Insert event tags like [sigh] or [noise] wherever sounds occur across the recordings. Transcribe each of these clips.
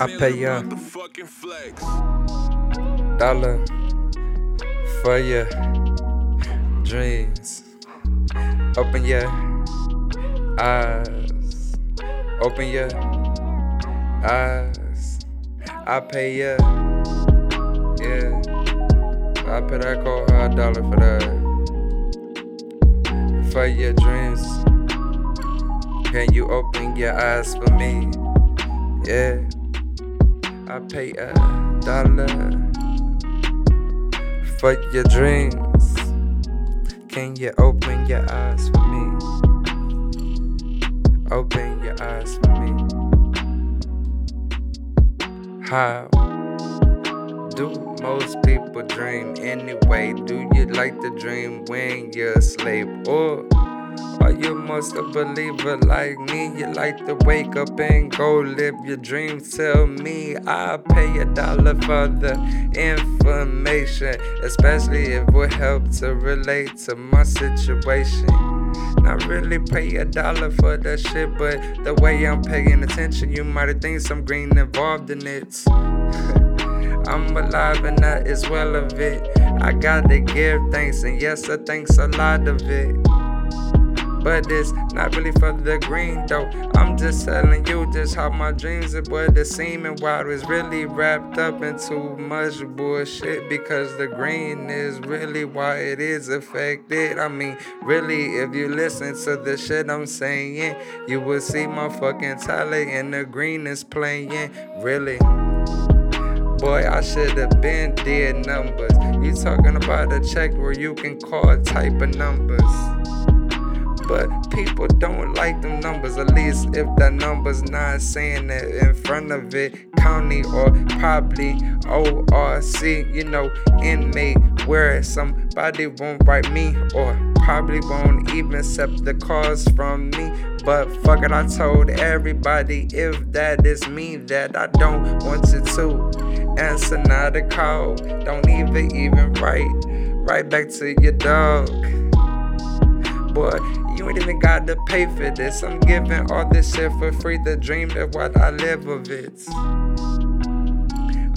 I pay ya uh, the fucking flex dollar for your dreams. Open your eyes. Open your eyes. I pay ya. Yeah. I pay that cold hard dollar for that. For your dreams. Can you open your eyes for me? Yeah. I pay a dollar for your dreams. Can you open your eyes for me? Open your eyes for me. How do most people dream anyway? Do you like to dream when you're asleep? Or are you most a believer like me? You like to wake up and go live your dreams. Tell me I'll pay a dollar for the information, especially if it help to relate to my situation. Not really pay a dollar for that shit, but the way I'm paying attention, you might think some green involved in it. [laughs] I'm alive and that is well of it. I gotta give thanks, and yes, I thanks a lot of it. But it's not really for the green though. I'm just telling you just how my dreams have seemed and why it was really wrapped up in too much bullshit. Because the green is really why it is affected. I mean, really, if you listen to the shit I'm saying, you will see my fucking talent and the green is playing. Really. Boy, I should have been dead numbers. You talking about a check where you can call type of numbers. But people don't like them numbers, at least if the number's not saying it in front of it. County or probably ORC, you know, inmate, where somebody won't write me or probably won't even accept the calls from me. But fuck it, I told everybody if that is me that I don't want you to answer not a call. Don't even even write right back to your dog. Boy, you ain't even got to pay for this. I'm giving all this shit for free. The dream of what I live of it.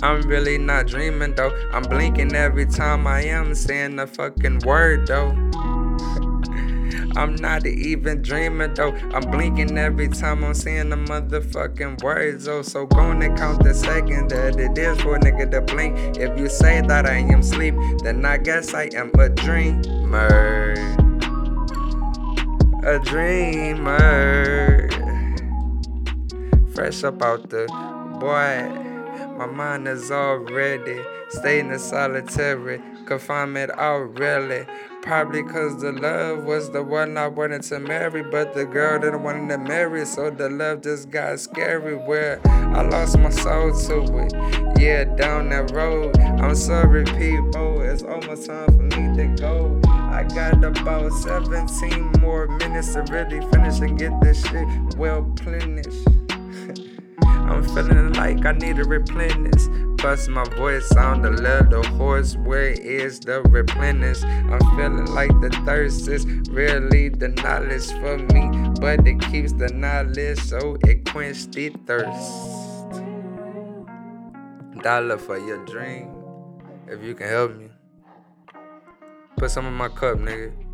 I'm really not dreaming though. I'm blinking every time I am saying the fucking word though. [laughs] I'm not even dreaming though. I'm blinking every time I'm saying the motherfucking words. Oh, so go and count the second that it is for a nigga to blink. If you say that I am sleep, then I guess I am a dreamer. A dreamer. Fresh up out the boy. My mind is already staying in solitary confinement already. Probably cause the love was the one I wanted to marry, but the girl didn't want to marry, so the love just got scary. Where I lost my soul to it. Yeah, down that road. I'm sorry, people. It's almost time for me to go. Got about 17 more minutes to really finish and get this shit well plenished. [laughs] I'm feeling like I need to replenish. Plus, my voice sound a little hoarse. Where is the replenish? I'm feeling like the thirst is really the knowledge for me. But it keeps the knowledge so it quenches the thirst. Dollar for your dream. If you can help me. Put some in my cup, nigga.